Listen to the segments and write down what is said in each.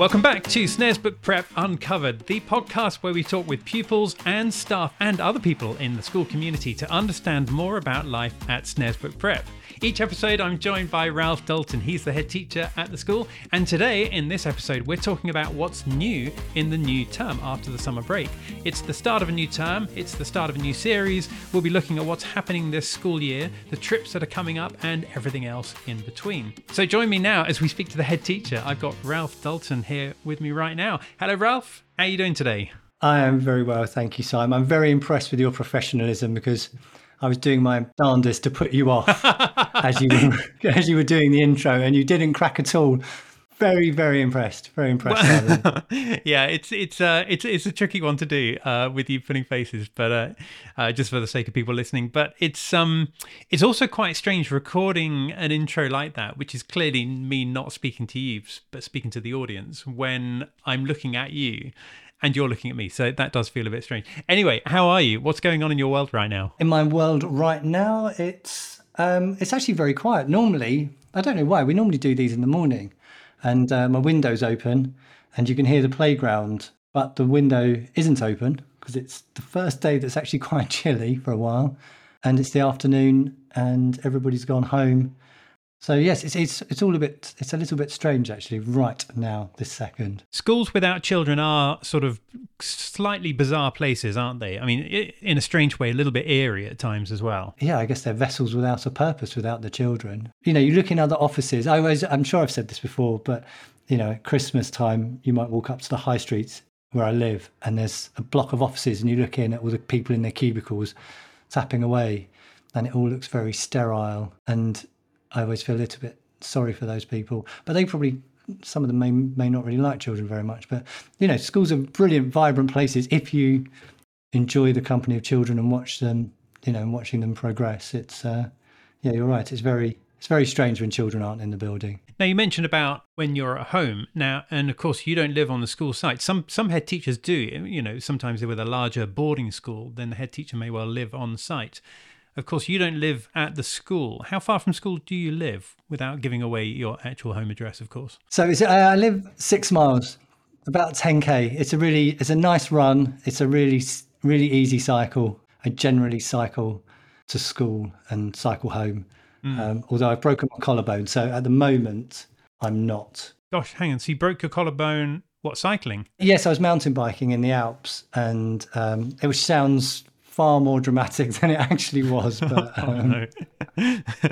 Welcome back to Snaresbrook Prep Uncovered, the podcast where we talk with pupils and staff and other people in the school community to understand more about life at Snaresbrook Prep. Each episode, I'm joined by Ralph Dalton. He's the head teacher at the school. And today, in this episode, we're talking about what's new in the new term after the summer break. It's the start of a new term, it's the start of a new series. We'll be looking at what's happening this school year, the trips that are coming up, and everything else in between. So join me now as we speak to the head teacher. I've got Ralph Dalton here with me right now. Hello, Ralph. How are you doing today? I am very well, thank you, Simon. I'm very impressed with your professionalism because I was doing my darndest to put you off as you were, as you were doing the intro, and you didn't crack at all. Very, very impressed. Very impressed. yeah, it's it's uh it's it's a tricky one to do uh with you putting faces, but uh, uh just for the sake of people listening. But it's um it's also quite strange recording an intro like that, which is clearly me not speaking to you, but speaking to the audience when I'm looking at you and you're looking at me. So that does feel a bit strange. Anyway, how are you? What's going on in your world right now? In my world right now, it's um, it's actually very quiet. Normally, I don't know why. We normally do these in the morning, and uh, my window's open, and you can hear the playground, but the window isn't open because it's the first day that's actually quite chilly for a while, and it's the afternoon, and everybody's gone home so yes, it's, it's it's all a bit it's a little bit strange actually right now this second. Schools without children are sort of slightly bizarre places, aren't they? I mean, in a strange way, a little bit eerie at times as well. Yeah, I guess they're vessels without a purpose without the children. You know, you look in other offices. I always, I'm sure I've said this before, but you know, at Christmas time, you might walk up to the high streets where I live, and there's a block of offices, and you look in at all the people in their cubicles tapping away, and it all looks very sterile and I always feel a little bit sorry for those people. But they probably some of them may may not really like children very much. But you know, schools are brilliant, vibrant places if you enjoy the company of children and watch them, you know, and watching them progress. It's uh, yeah, you're right. It's very it's very strange when children aren't in the building. Now you mentioned about when you're at home now, and of course you don't live on the school site. Some some head teachers do. You know, sometimes they're with a larger boarding school, then the head teacher may well live on site. Of course, you don't live at the school. How far from school do you live without giving away your actual home address, of course? So uh, I live six miles, about 10K. It's a really, it's a nice run. It's a really, really easy cycle. I generally cycle to school and cycle home. Mm. Um, although I've broken my collarbone. So at the moment, I'm not. Gosh, hang on. So you broke your collarbone what cycling? Yes, I was mountain biking in the Alps, and um, it was, sounds far more dramatic than it actually was. But, oh, um, oh,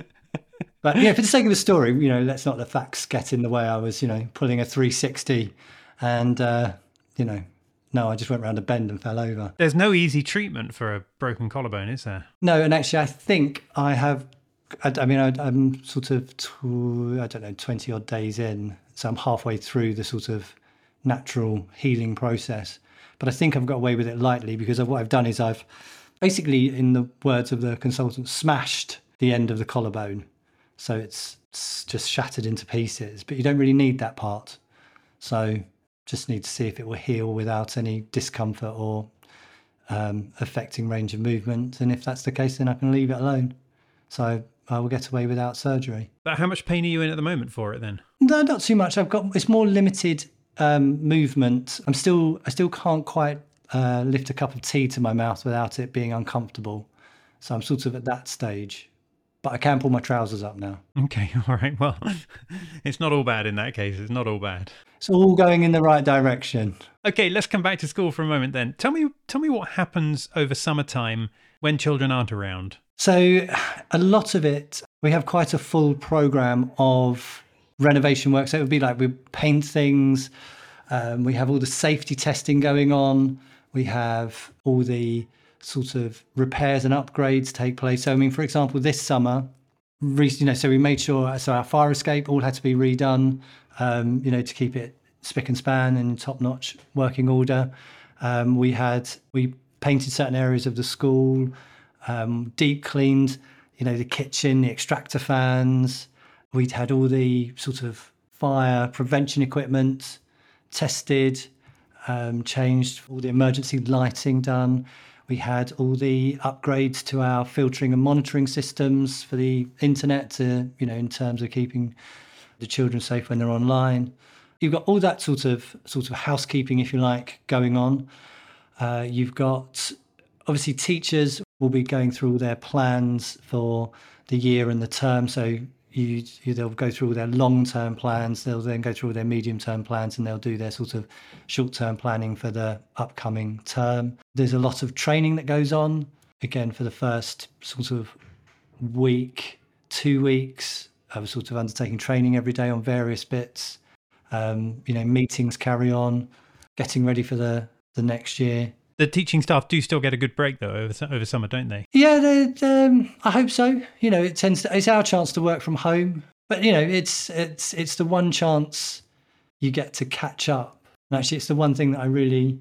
but yeah, for the sake of the story, you know, let's not the facts get in the way. I was, you know, pulling a 360 and, uh, you know, no, I just went around a bend and fell over. There's no easy treatment for a broken collarbone, is there? No, and actually, I think I have. I, I mean, I, am sort of, I don't know, 20 odd days in. So I'm halfway through the sort of natural healing process. But I think I've got away with it lightly because of what I've done is I've basically, in the words of the consultant, smashed the end of the collarbone. So it's, it's just shattered into pieces, but you don't really need that part. So just need to see if it will heal without any discomfort or um, affecting range of movement. And if that's the case, then I can leave it alone. So I will get away without surgery. But how much pain are you in at the moment for it then? No, not too much. I've got it's more limited um, movement. I'm still I still can't quite uh, lift a cup of tea to my mouth without it being uncomfortable. So I'm sort of at that stage. But I can pull my trousers up now. Okay, all right. Well, it's not all bad in that case. It's not all bad. It's all going in the right direction. Okay, let's come back to school for a moment then. Tell me tell me what happens over summertime when children aren't around. So a lot of it we have quite a full program of renovation work. So it would be like we paint things, um, we have all the safety testing going on, we have all the sort of repairs and upgrades take place. So I mean, for example, this summer, you know, so we made sure so our fire escape all had to be redone, um, you know, to keep it spick and span and top notch working order. Um, we had we painted certain areas of the school, um, deep cleaned, you know, the kitchen, the extractor fans, We'd had all the sort of fire prevention equipment tested, um, changed all the emergency lighting done. We had all the upgrades to our filtering and monitoring systems for the internet to, you know, in terms of keeping the children safe when they're online. you've got all that sort of sort of housekeeping, if you like, going on. Uh, you've got obviously teachers will be going through all their plans for the year and the term. So you, you, they'll go through all their long-term plans. They'll then go through all their medium-term plans, and they'll do their sort of short-term planning for the upcoming term. There's a lot of training that goes on. Again, for the first sort of week, two weeks, I was sort of undertaking training every day on various bits. Um, you know, meetings carry on, getting ready for the the next year. The teaching staff do still get a good break though over over summer, don't they? Yeah, they, um, I hope so. You know, it tends to, it's our chance to work from home, but you know, it's it's it's the one chance you get to catch up. And actually, it's the one thing that I really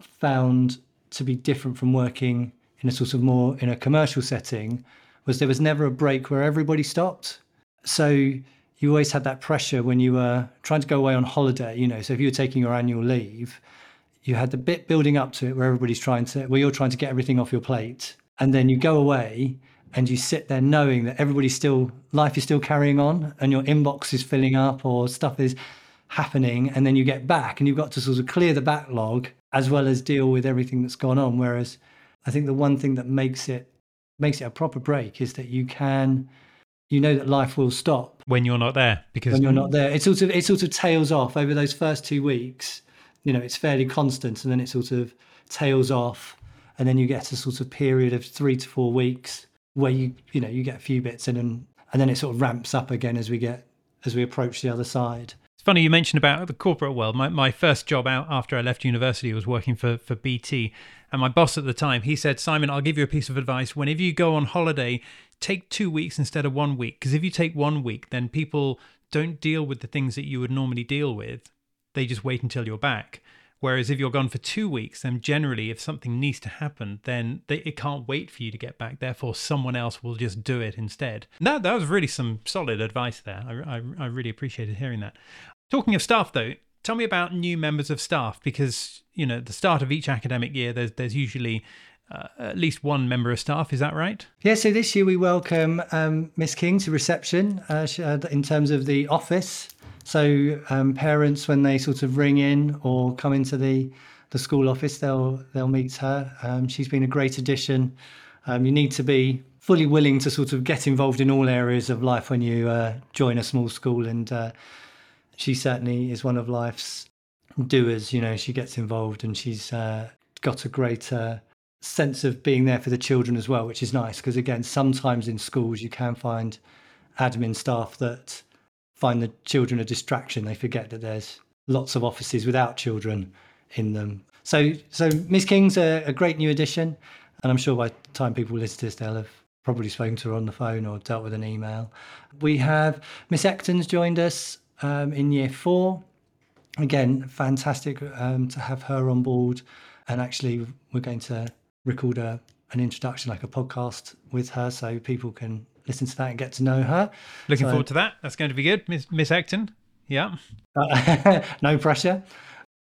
found to be different from working in a sort of more in a commercial setting was there was never a break where everybody stopped. So you always had that pressure when you were trying to go away on holiday. You know, so if you were taking your annual leave you had the bit building up to it where everybody's trying to where you're trying to get everything off your plate and then you go away and you sit there knowing that everybody's still life is still carrying on and your inbox is filling up or stuff is happening and then you get back and you've got to sort of clear the backlog as well as deal with everything that's gone on. Whereas i think the one thing that makes it makes it a proper break is that you can you know that life will stop when you're not there because when you're not there. It sort of it sort of tails off over those first two weeks you know it's fairly constant and then it sort of tails off and then you get a sort of period of three to four weeks where you you know you get a few bits in and and then it sort of ramps up again as we get as we approach the other side. It's funny you mentioned about the corporate world. My, my first job out after i left university was working for for bt and my boss at the time he said simon i'll give you a piece of advice. Whenever you go on holiday take two weeks instead of one week because if you take one week then people don't deal with the things that you would normally deal with they just wait until you're back. Whereas if you're gone for two weeks, then generally, if something needs to happen, then they, it can't wait for you to get back. Therefore, someone else will just do it instead. That that was really some solid advice there. I, I, I really appreciated hearing that. Talking of staff, though, tell me about new members of staff because you know the start of each academic year, there's there's usually uh, at least one member of staff. Is that right? Yeah. So this year we welcome um, Miss King to reception uh, uh in terms of the office. So um, parents, when they sort of ring in or come into the the school office, they'll they'll meet her. Um, she's been a great addition. Um, you need to be fully willing to sort of get involved in all areas of life when you uh, join a small school, and uh, she certainly is one of life's doers. You know, she gets involved, and she's uh, got a great uh, sense of being there for the children as well, which is nice because again, sometimes in schools you can find admin staff that find the children a distraction. They forget that there's lots of offices without children in them. So, so Miss King's a, a great new addition, and I'm sure by the time people listen to this, they'll have probably spoken to her on the phone or dealt with an email. We have Miss Ecton's joined us um, in year four. Again, fantastic um, to have her on board. And actually, we're going to record a, an introduction, like a podcast with her, so people can listen to that and get to know her. Looking so, forward to that. That's going to be good, Miss Miss Acton. Yeah. Uh, no pressure.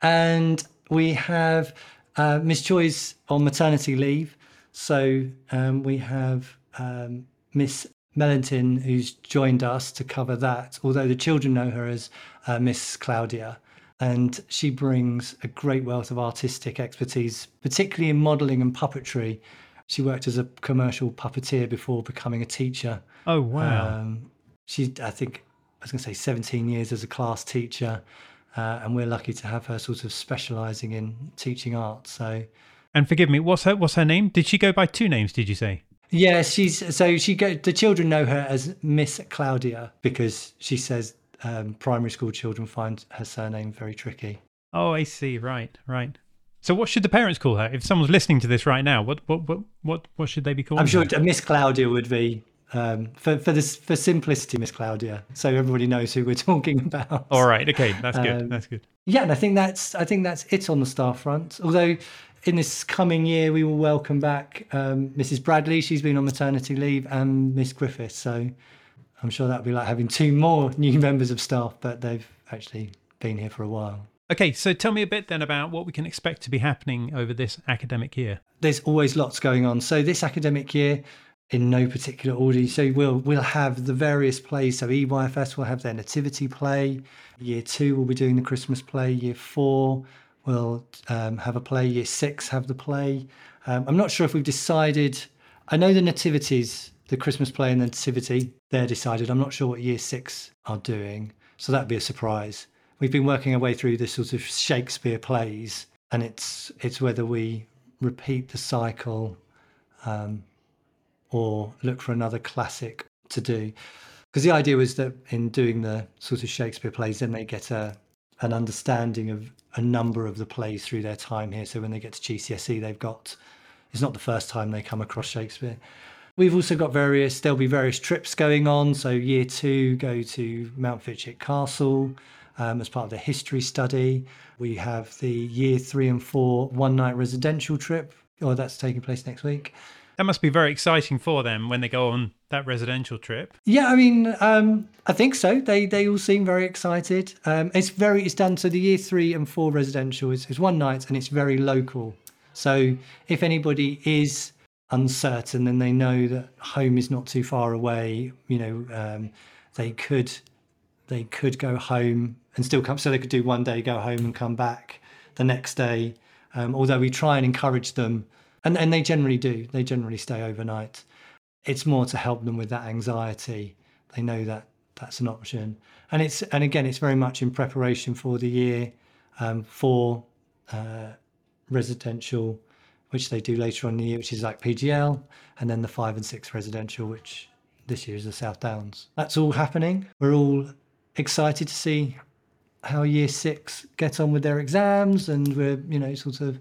And we have uh, Miss Choi's on maternity leave. So um, we have um, Miss Melantin who's joined us to cover that, although the children know her as uh, Miss Claudia. And she brings a great wealth of artistic expertise, particularly in modelling and puppetry, she worked as a commercial puppeteer before becoming a teacher. Oh wow! Um, she, I think, I was going to say 17 years as a class teacher, uh, and we're lucky to have her sort of specialising in teaching art. So, and forgive me, what's her what's her name? Did she go by two names? Did you say? Yeah, she's so she go. The children know her as Miss Claudia because she says um, primary school children find her surname very tricky. Oh, I see. Right, right. So, what should the parents call her? If someone's listening to this right now, what what what what, what should they be called? I'm sure her? Miss Claudia would be um, for for this for simplicity, Miss Claudia, so everybody knows who we're talking about. All right, okay, that's good. Um, that's good. Yeah, and I think that's I think that's it on the staff front. Although in this coming year, we will welcome back um, Mrs. Bradley. She's been on maternity leave, and Miss Griffith. So I'm sure that'll be like having two more new members of staff, but they've actually been here for a while. Okay, so tell me a bit then about what we can expect to be happening over this academic year. There's always lots going on. So, this academic year in no particular order. So we'll we'll have the various plays. So EYFS will have their nativity play. Year two will be doing the Christmas play. Year four will um, have a play. Year six have the play. Um, I'm not sure if we've decided. I know the nativities, the Christmas play and the nativity, they're decided. I'm not sure what year six are doing, so that'd be a surprise. We've been working our way through this sort of Shakespeare plays, and it's it's whether we repeat the cycle um, or look for another classic to do. Because the idea was that in doing the sort of Shakespeare plays, then they get a an understanding of a number of the plays through their time here. So when they get to GCSE, they've got it's not the first time they come across Shakespeare. We've also got various, there'll be various trips going on. So, year two, go to Mountfitchet Castle um, as part of the history study. We have the year three and four one night residential trip, or oh, that's taking place next week. That must be very exciting for them when they go on that residential trip. Yeah, I mean, um, I think so. They they all seem very excited. Um, it's very it's done so the year three and four residential is, is one night and it's very local. So if anybody is uncertain, then they know that home is not too far away. You know, um, they could they could go home and still come. So they could do one day, go home and come back the next day. Um, although we try and encourage them and and they generally do. They generally stay overnight. It's more to help them with that anxiety. They know that that's an option, and it's and again, it's very much in preparation for the year um, for uh, residential, which they do later on in the year, which is like PGL, and then the five and six residential, which this year is the South Downs. That's all happening. We're all excited to see how year six get on with their exams, and we're you know sort of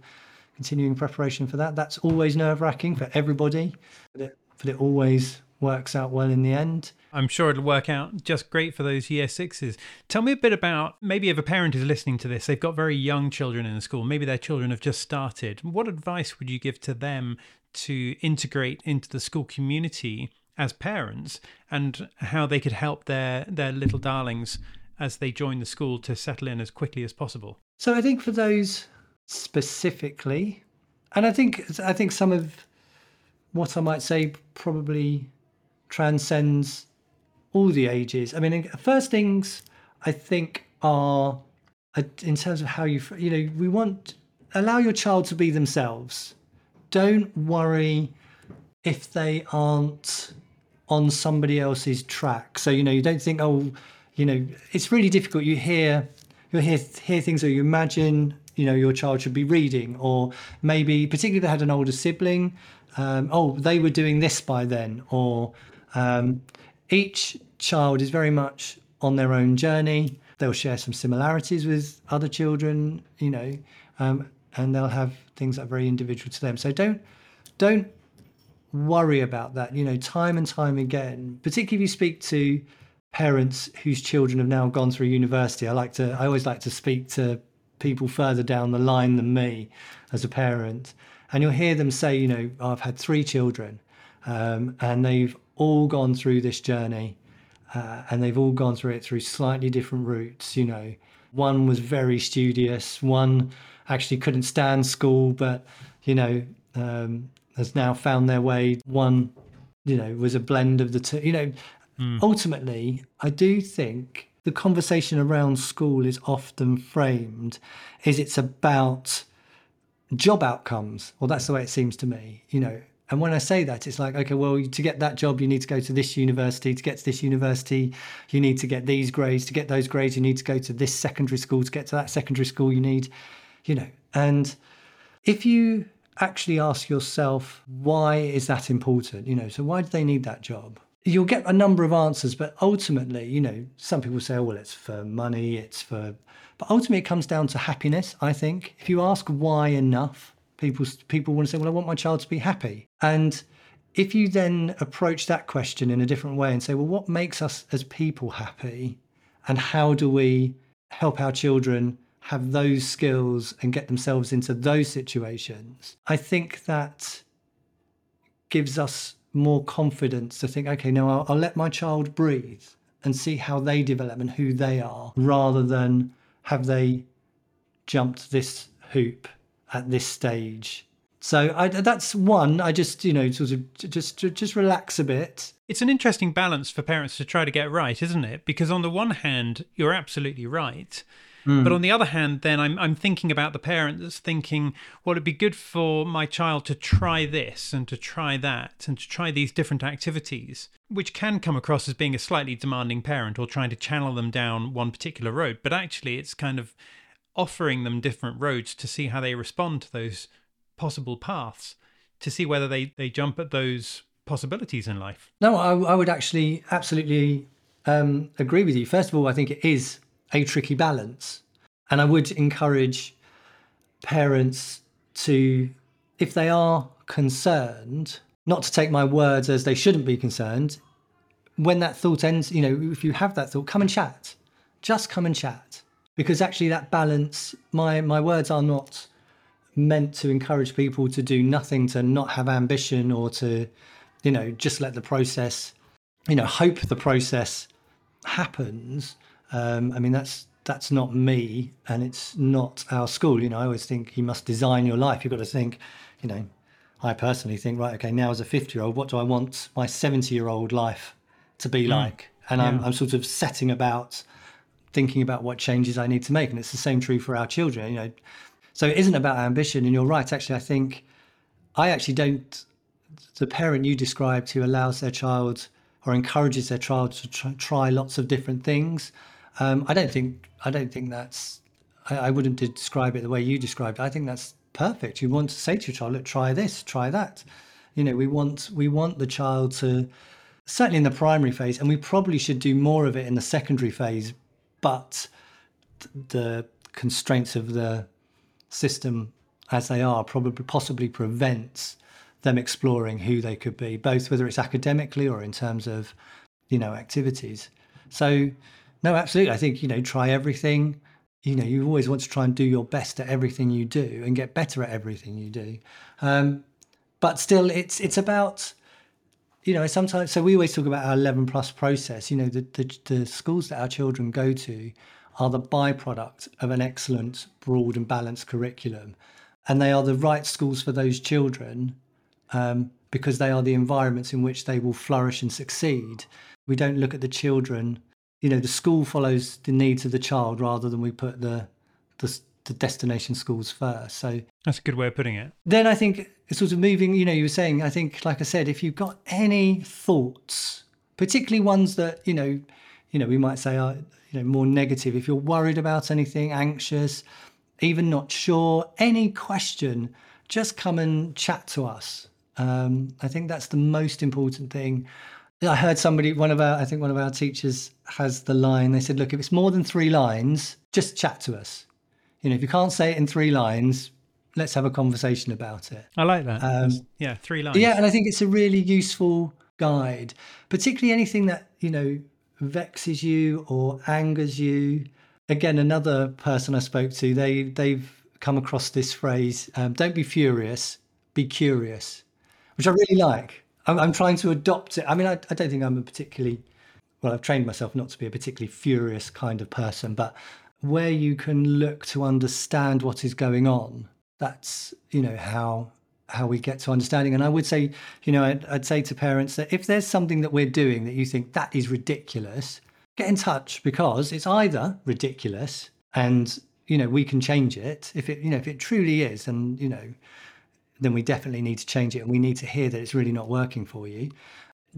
continuing preparation for that. That's always nerve wracking for everybody, but it, but it always works out well in the end. I'm sure it'll work out just great for those year sixes. Tell me a bit about maybe if a parent is listening to this, they've got very young children in the school, maybe their children have just started. What advice would you give to them to integrate into the school community as parents and how they could help their, their little darlings as they join the school to settle in as quickly as possible? So I think for those specifically, and I think I think some of what I might say probably transcends all the ages. I mean, first things I think are uh, in terms of how you you know we want allow your child to be themselves. Don't worry if they aren't on somebody else's track. So you know you don't think oh you know it's really difficult. You hear you hear hear things or you imagine you know your child should be reading or maybe particularly they had an older sibling um, oh they were doing this by then or um, each child is very much on their own journey. They'll share some similarities with other children you know um, and they'll have things that are very individual to them. So don't don't worry about that. You know time and time again particularly if you speak to parents whose children have now gone through university i like to i always like to speak to people further down the line than me as a parent. And you'll hear them say, you know, oh, I've had three children um, and they've all gone through this journey uh, and they've all gone through it through slightly different routes. You know, one was very studious, one actually couldn't stand school, but, you know, um, has now found their way. One, you know, was a blend of the two. You know, mm. ultimately, I do think the conversation around school is often framed is it's about job outcomes well that's the way it seems to me you know and when i say that it's like okay well to get that job you need to go to this university. To get to this university you need to get these grades. To get those grades you need to go to this secondary school. To get to that secondary school you need you know. And if you actually ask yourself why is that important? You know so why do they need that job? You'll get a number of answers, but ultimately, you know, some people say, oh, well, it's for money, it's for, but ultimately it comes down to happiness, I think. If you ask why enough, people, people want to say, well, I want my child to be happy. And if you then approach that question in a different way and say, well, what makes us as people happy? And how do we help our children have those skills and get themselves into those situations? I think that gives us more confidence to think, okay, now I'll, I'll let my child breathe and see how they develop and who they are, rather than have they jumped this hoop at this stage So I, that's one. I just you know sort of just just relax a bit. It's an interesting balance for parents to try to get right, isn't it? Because on the one hand, you're absolutely right. Mm. But on the other hand, then I'm I'm thinking about the parent that's thinking, well, it'd be good for my child to try this and to try that and to try these different activities, which can come across as being a slightly demanding parent or trying to channel them down one particular road. But actually, it's kind of offering them different roads to see how they respond to those possible paths to see whether they, they jump at those possibilities in life. No, I, I would actually absolutely um, agree with you. First of all, I think it is a tricky balance. And I would encourage parents to, if they are concerned, not to take my words as they shouldn't be concerned. When that thought ends, you know, if you have that thought, come and chat. Just come and chat. Because actually, that balance, my, my words are not meant to encourage people to do nothing, to not have ambition, or to, you know, just let the process, you know, hope the process happens. Um, I mean, that's that's not me, and it's not our school. You know, I always think you must design your life. You've got to think, you know, I personally think, right, okay, now as a 50 year old, what do I want my 70 year old life to be mm. like? And yeah. I'm, I'm sort of setting about thinking about what changes I need to make. And it's the same true for our children. You know, so it isn't about ambition. And you're right. Actually, I think I actually don't. The parent you described who allows their child or encourages their child to try, lots of different things. Um, I don't think I don't think that's. I, I, wouldn't describe it the way you described it. I think that's perfect. You want to say to your child, "Look, try this, try that." You know, we want we want the child to certainly in the primary phase, and we probably should do more of it in the secondary phase. But the constraints of the system as they are probably possibly prevents them exploring who they could be, both whether it's academically or in terms of, you know, activities. So, no, absolutely. I think, you know, try everything. You know, you always want to try and do your best at everything you do and get better at everything you do. Um, but still, it's it's about, you know, sometimes. So we always talk about our eleven plus process. You know, the the, the schools that our children go to are the byproduct of an excellent, broad, and balanced curriculum. And they are the right schools for those children um, because they are the environments in which they will flourish and succeed. We don't look at the children, you know, the school follows the needs of the child rather than we put the, the, the destination schools first. So that's a good way of putting it. Then I think sort of moving, you know, you were saying, I think, like I said, if you've got any thoughts, particularly ones that, you know, you know, we might say are you know more negative. If you're worried about anything, anxious, even not sure, any question, just come and chat to us. Um, I think that's the most important thing. I heard somebody, one of our, I think one of our teachers has the line. They said, "Look, if it's more than three lines, just chat to us. You know, if you can't say it in three lines, let's have a conversation about it." I like that. Um, yeah, three lines. Yeah, and I think it's a really useful guide, particularly anything that you know vexes you or angers you. Again, another person I spoke to, they they've come across this phrase: um, "Don't be furious, be curious," which I really like. I'm, I'm trying to adopt it. I mean, I, I don't think I'm a particularly well. I've trained myself not to be a particularly furious kind of person, but where you can look to understand what is going on, that's you know how how we get to understanding. And I would say, you know, I'd, I'd, say to parents that if there's something that we're doing that you think that is ridiculous, get in touch because it's either ridiculous and you know we can change it if it you know if it truly is and you know then we definitely need to change it and we need to hear that it's really not working for you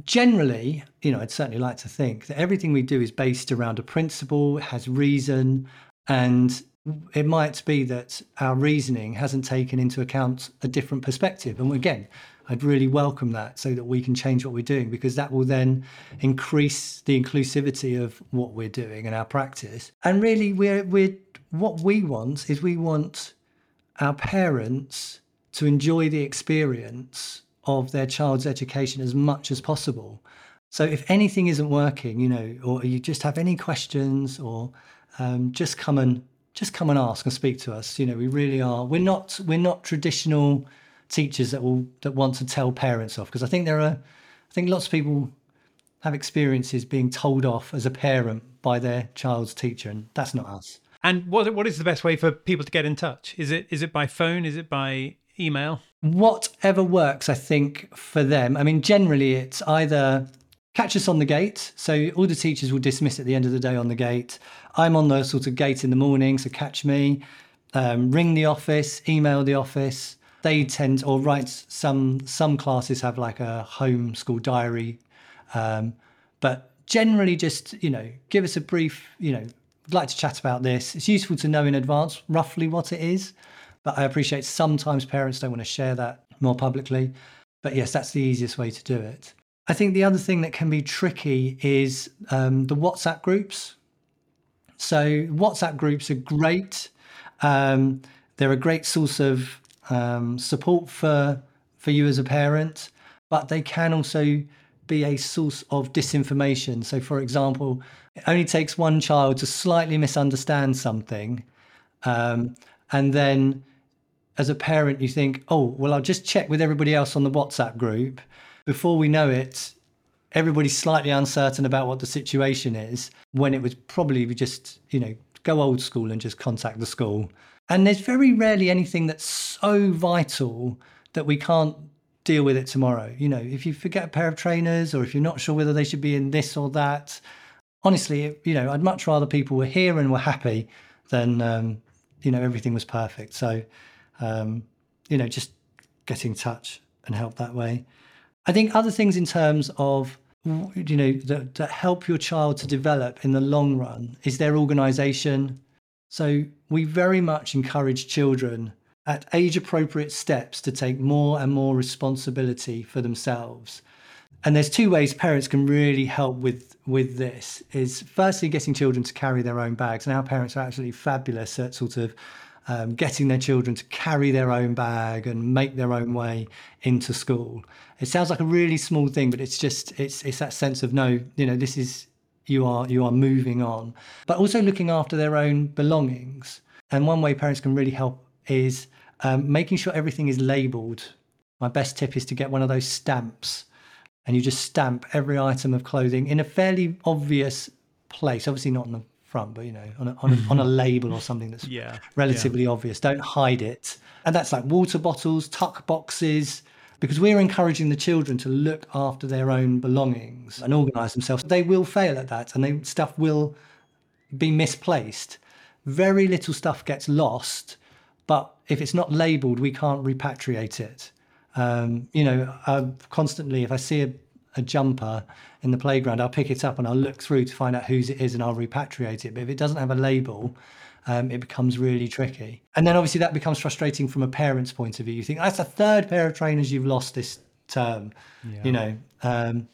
generally you know i'd certainly like to think that everything we do is based around a principle has reason and it might be that our reasoning hasn't taken into account a different perspective. And again, I'd really welcome that so that we can change what we're doing because that will then increase the inclusivity of what we're doing and our practice. And really, we're, we're what we want is we want our parents to enjoy the experience of their child's education as much as possible. So if anything isn't working, you know, or you just have any questions or um, just come and just come and ask and speak to us. You know, we really are. We're not we're not traditional teachers that will that want to tell parents off because I think there are I think lots of people have experiences being told off as a parent by their child's teacher and that's not us. And what what is the best way for people to get in touch? Is it is it by phone? Is it by email? Whatever works, I think, for them. I mean, generally, it's either catch us on the gate. So all the teachers will dismiss at the end of the day on the gate. I'm on the sort of gate in the morning, so catch me. Um, ring the office, email the office. They tend or write some some classes have like a home school diary, um, but generally just you know give us a brief you know I'd like to chat about this. It's useful to know in advance roughly what it is, but I appreciate sometimes parents don't want to share that more publicly. But yes, that's the easiest way to do it. I think the other thing that can be tricky is um, the WhatsApp groups. So WhatsApp groups are great. Um, they're a great source of um, support for for you as a parent, but they can also be a source of disinformation. So, for example, it only takes one child to slightly misunderstand something, um, and then as a parent, you think, oh, well, I'll just check with everybody else on the WhatsApp group. Before we know it, everybody's slightly uncertain about what the situation is when it was probably just, you know, go old school and just contact the school. And there's very rarely anything that's so vital that we can't deal with it tomorrow. You know, if you forget a pair of trainers or if you're not sure whether they should be in this or that, honestly, you know, I'd much rather people were here and were happy than, um, you know, everything was perfect. So, um, you know, just get in touch and help that way. I think other things in terms of you know that, that help your child to develop in the long run is their organization. So we very much encourage children at age appropriate steps to take more and more responsibility for themselves. And there's two ways parents can really help with with this is firstly getting children to carry their own bags. And our parents are absolutely fabulous at sort of um, getting their children to carry their own bag and make their own way into school. It sounds like a really small thing, but it's just it's it's that sense of no, you know, this is you are you are moving on, but also looking after their own belongings. And one way parents can really help is um, making sure everything is labelled. My best tip is to get one of those stamps, and you just stamp every item of clothing in a fairly obvious place. Obviously, not on the front, but you know, on a, on a, on a label or something that's yeah, relatively yeah. obvious. Don't hide it. And that's like water bottles, tuck boxes, because we're encouraging the children to look after their own belongings and organize themselves. They will fail at that and they, stuff will be misplaced. Very little stuff gets lost, but if it's not labeled, we can't repatriate it. Um, you know, uh, constantly, if I see a a jumper in the playground, I'll pick it up and I'll look through to find out whose it is and I'll repatriate it. But if it doesn't have a label, um, it becomes really tricky. And then obviously that becomes frustrating from a parent's point of view. You think that's a third pair of trainers you've lost this term, yeah. you know. Um,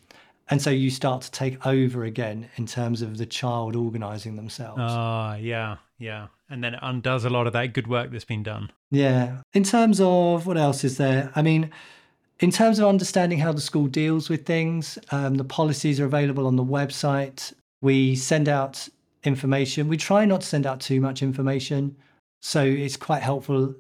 and so you start to take over again in terms of the child organizing themselves. Ah, yeah, yeah. And then it undoes a lot of that good work that's been done. Yeah. In terms of what else is there? I mean, in terms of understanding how the school deals with things, um, the policies are available on the website. We send out information. We try not to send out too much information. So it's quite helpful.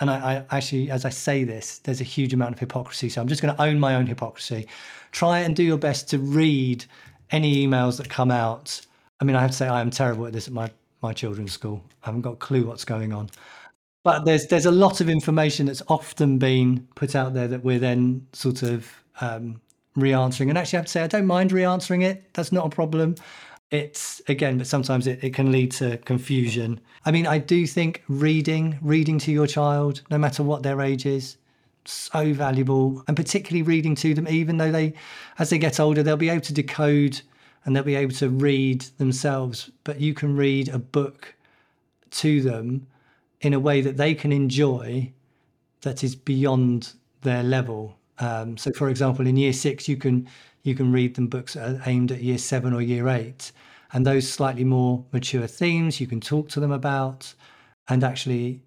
And I, I actually, as I say this, there's a huge amount of hypocrisy. So I'm just going to own my own hypocrisy. Try and do your best to read any emails that come out. I mean, I have to say, I am terrible at this at my, my children's school. I haven't got a clue what's going on but there's there's a lot of information that's often been put out there that we're then sort of um, re-answering. And actually, I have to say, I don't mind re-answering it. That's not a problem. It's again, but sometimes it, it can lead to confusion. I mean, I do think reading, reading to your child, no matter what their age is, so valuable, and particularly reading to them, even though they, as they get older, they'll be able to decode and they'll be able to read themselves. But you can read a book to them in a way that they can enjoy that is beyond their level. Um, so, for example, in year six, you can you can read them books aimed at year seven or year eight, and those slightly more mature themes you can talk to them about, and actually,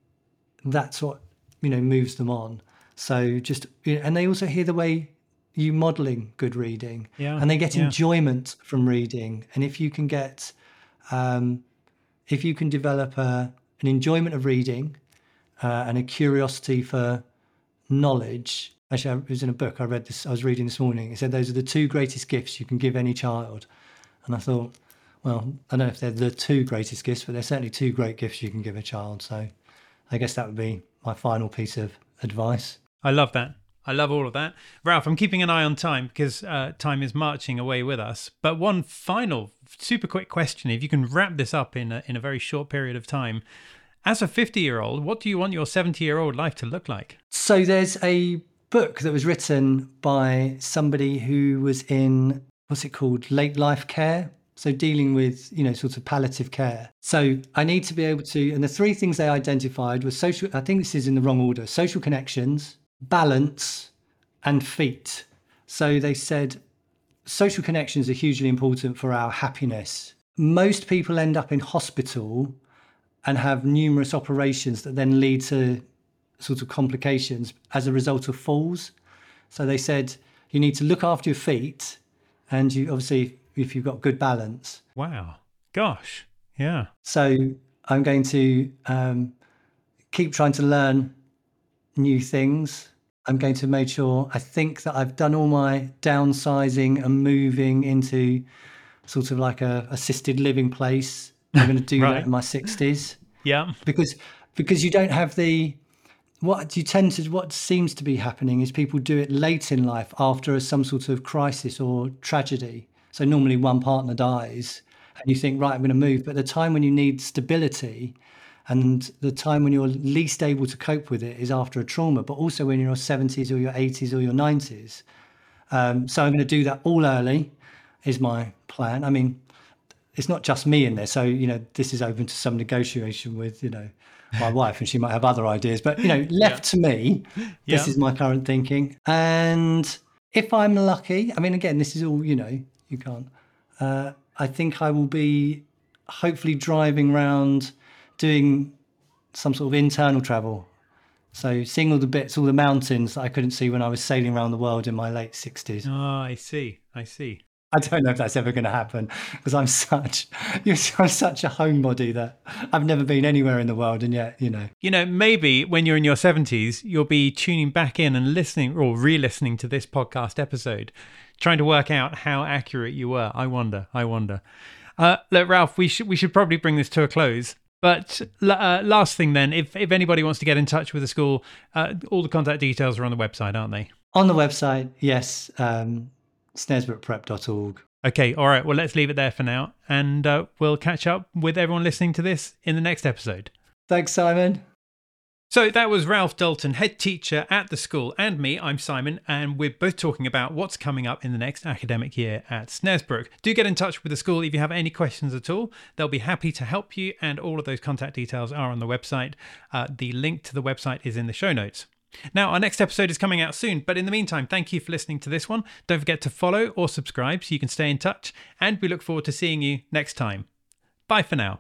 that's what you know moves them on. So just and they also hear the way you modeling good reading, yeah, and they get yeah. enjoyment from reading. And if you can get, um, if you can develop a an enjoyment of reading uh, and a curiosity for knowledge. Actually, it was in a book I read this. I was reading this morning. It said those are the two greatest gifts you can give any child, and I thought, well, I don't know if they're the two greatest gifts, but they're certainly two great gifts you can give a child. So, I guess that would be my final piece of advice. I love that. I love all of that. Ralph, I'm keeping an eye on time because uh, time is marching away with us. But one final super quick question if you can wrap this up in a, in a very short period of time. As a 50 year old, what do you want your 70 year old life to look like? So there's a book that was written by somebody who was in, what's it called, late life care. So dealing with, you know, sort of palliative care. So I need to be able to, and the three things they identified were social, I think this is in the wrong order social connections, balance, and feet. So they said social connections are hugely important for our happiness. Most people end up in hospital and have numerous operations that then lead to sort of complications as a result of falls. So they said you need to look after your feet and you obviously if you've got good balance. Wow. Gosh. Yeah. So I'm going to um, keep trying to learn new things. I'm going to make sure I think that I've done all my downsizing and moving into sort of like a assisted living place. I'm going to do Right. that in my 60s Yeah. because because you don't have the what you tend to what seems to be happening is people do it late in life after some sort of crisis or tragedy so normally one partner dies and you think right i'm going to move but the time when you need stability and the time when you're least able to cope with it is after a trauma but also when you're in your 70s or your 80s or your 90s um, so i'm going to do that all early is my plan i mean it's not just me in there. So, you know, this is open to some negotiation with, you know, my wife and she might have other ideas. But, you know, left to me, this Yeah. is my current thinking. And if I'm lucky, I mean, again, this is all, you know, you can't. Uh, I think I will be hopefully driving around doing some sort of internal travel. So seeing all the bits, all the mountains that I couldn't see when I was sailing around the world in my late 60s. Oh, I see. I see. I don't know if that's ever going to happen because I'm such, I'm such a homebody that I've never been anywhere in the world, and yet, you know, You know, maybe when you're in your 70s, you'll be tuning back in and listening or re listening to this podcast episode, trying to work out how accurate you were. I wonder. I wonder. Uh, look, Ralph, we should, we should probably bring this to a close. But uh, last thing then, if, if anybody wants to get in touch with the school, uh, all the contact details are on the website, aren't they? on the website, yes, um, snaresbrookprep.org. Okay, all right. Well, let's leave it there for now. And uh, we'll catch up with everyone listening to this in the next episode. Thanks, Simon. So that was Ralph Dalton, head teacher at the school, and me, I'm Simon, and we're both talking about what's coming up in the next academic year at Snaresbrook. Do get in touch with the school if you have any questions at all. They'll be happy to help you, and all of those contact details are on the website. Uh, the link to the website is in the show notes. Now, our next episode is coming out soon, but in the meantime, thank you for listening to this one. Don't forget to follow or subscribe so you can stay in touch, and we look forward to seeing you next time. Bye for now.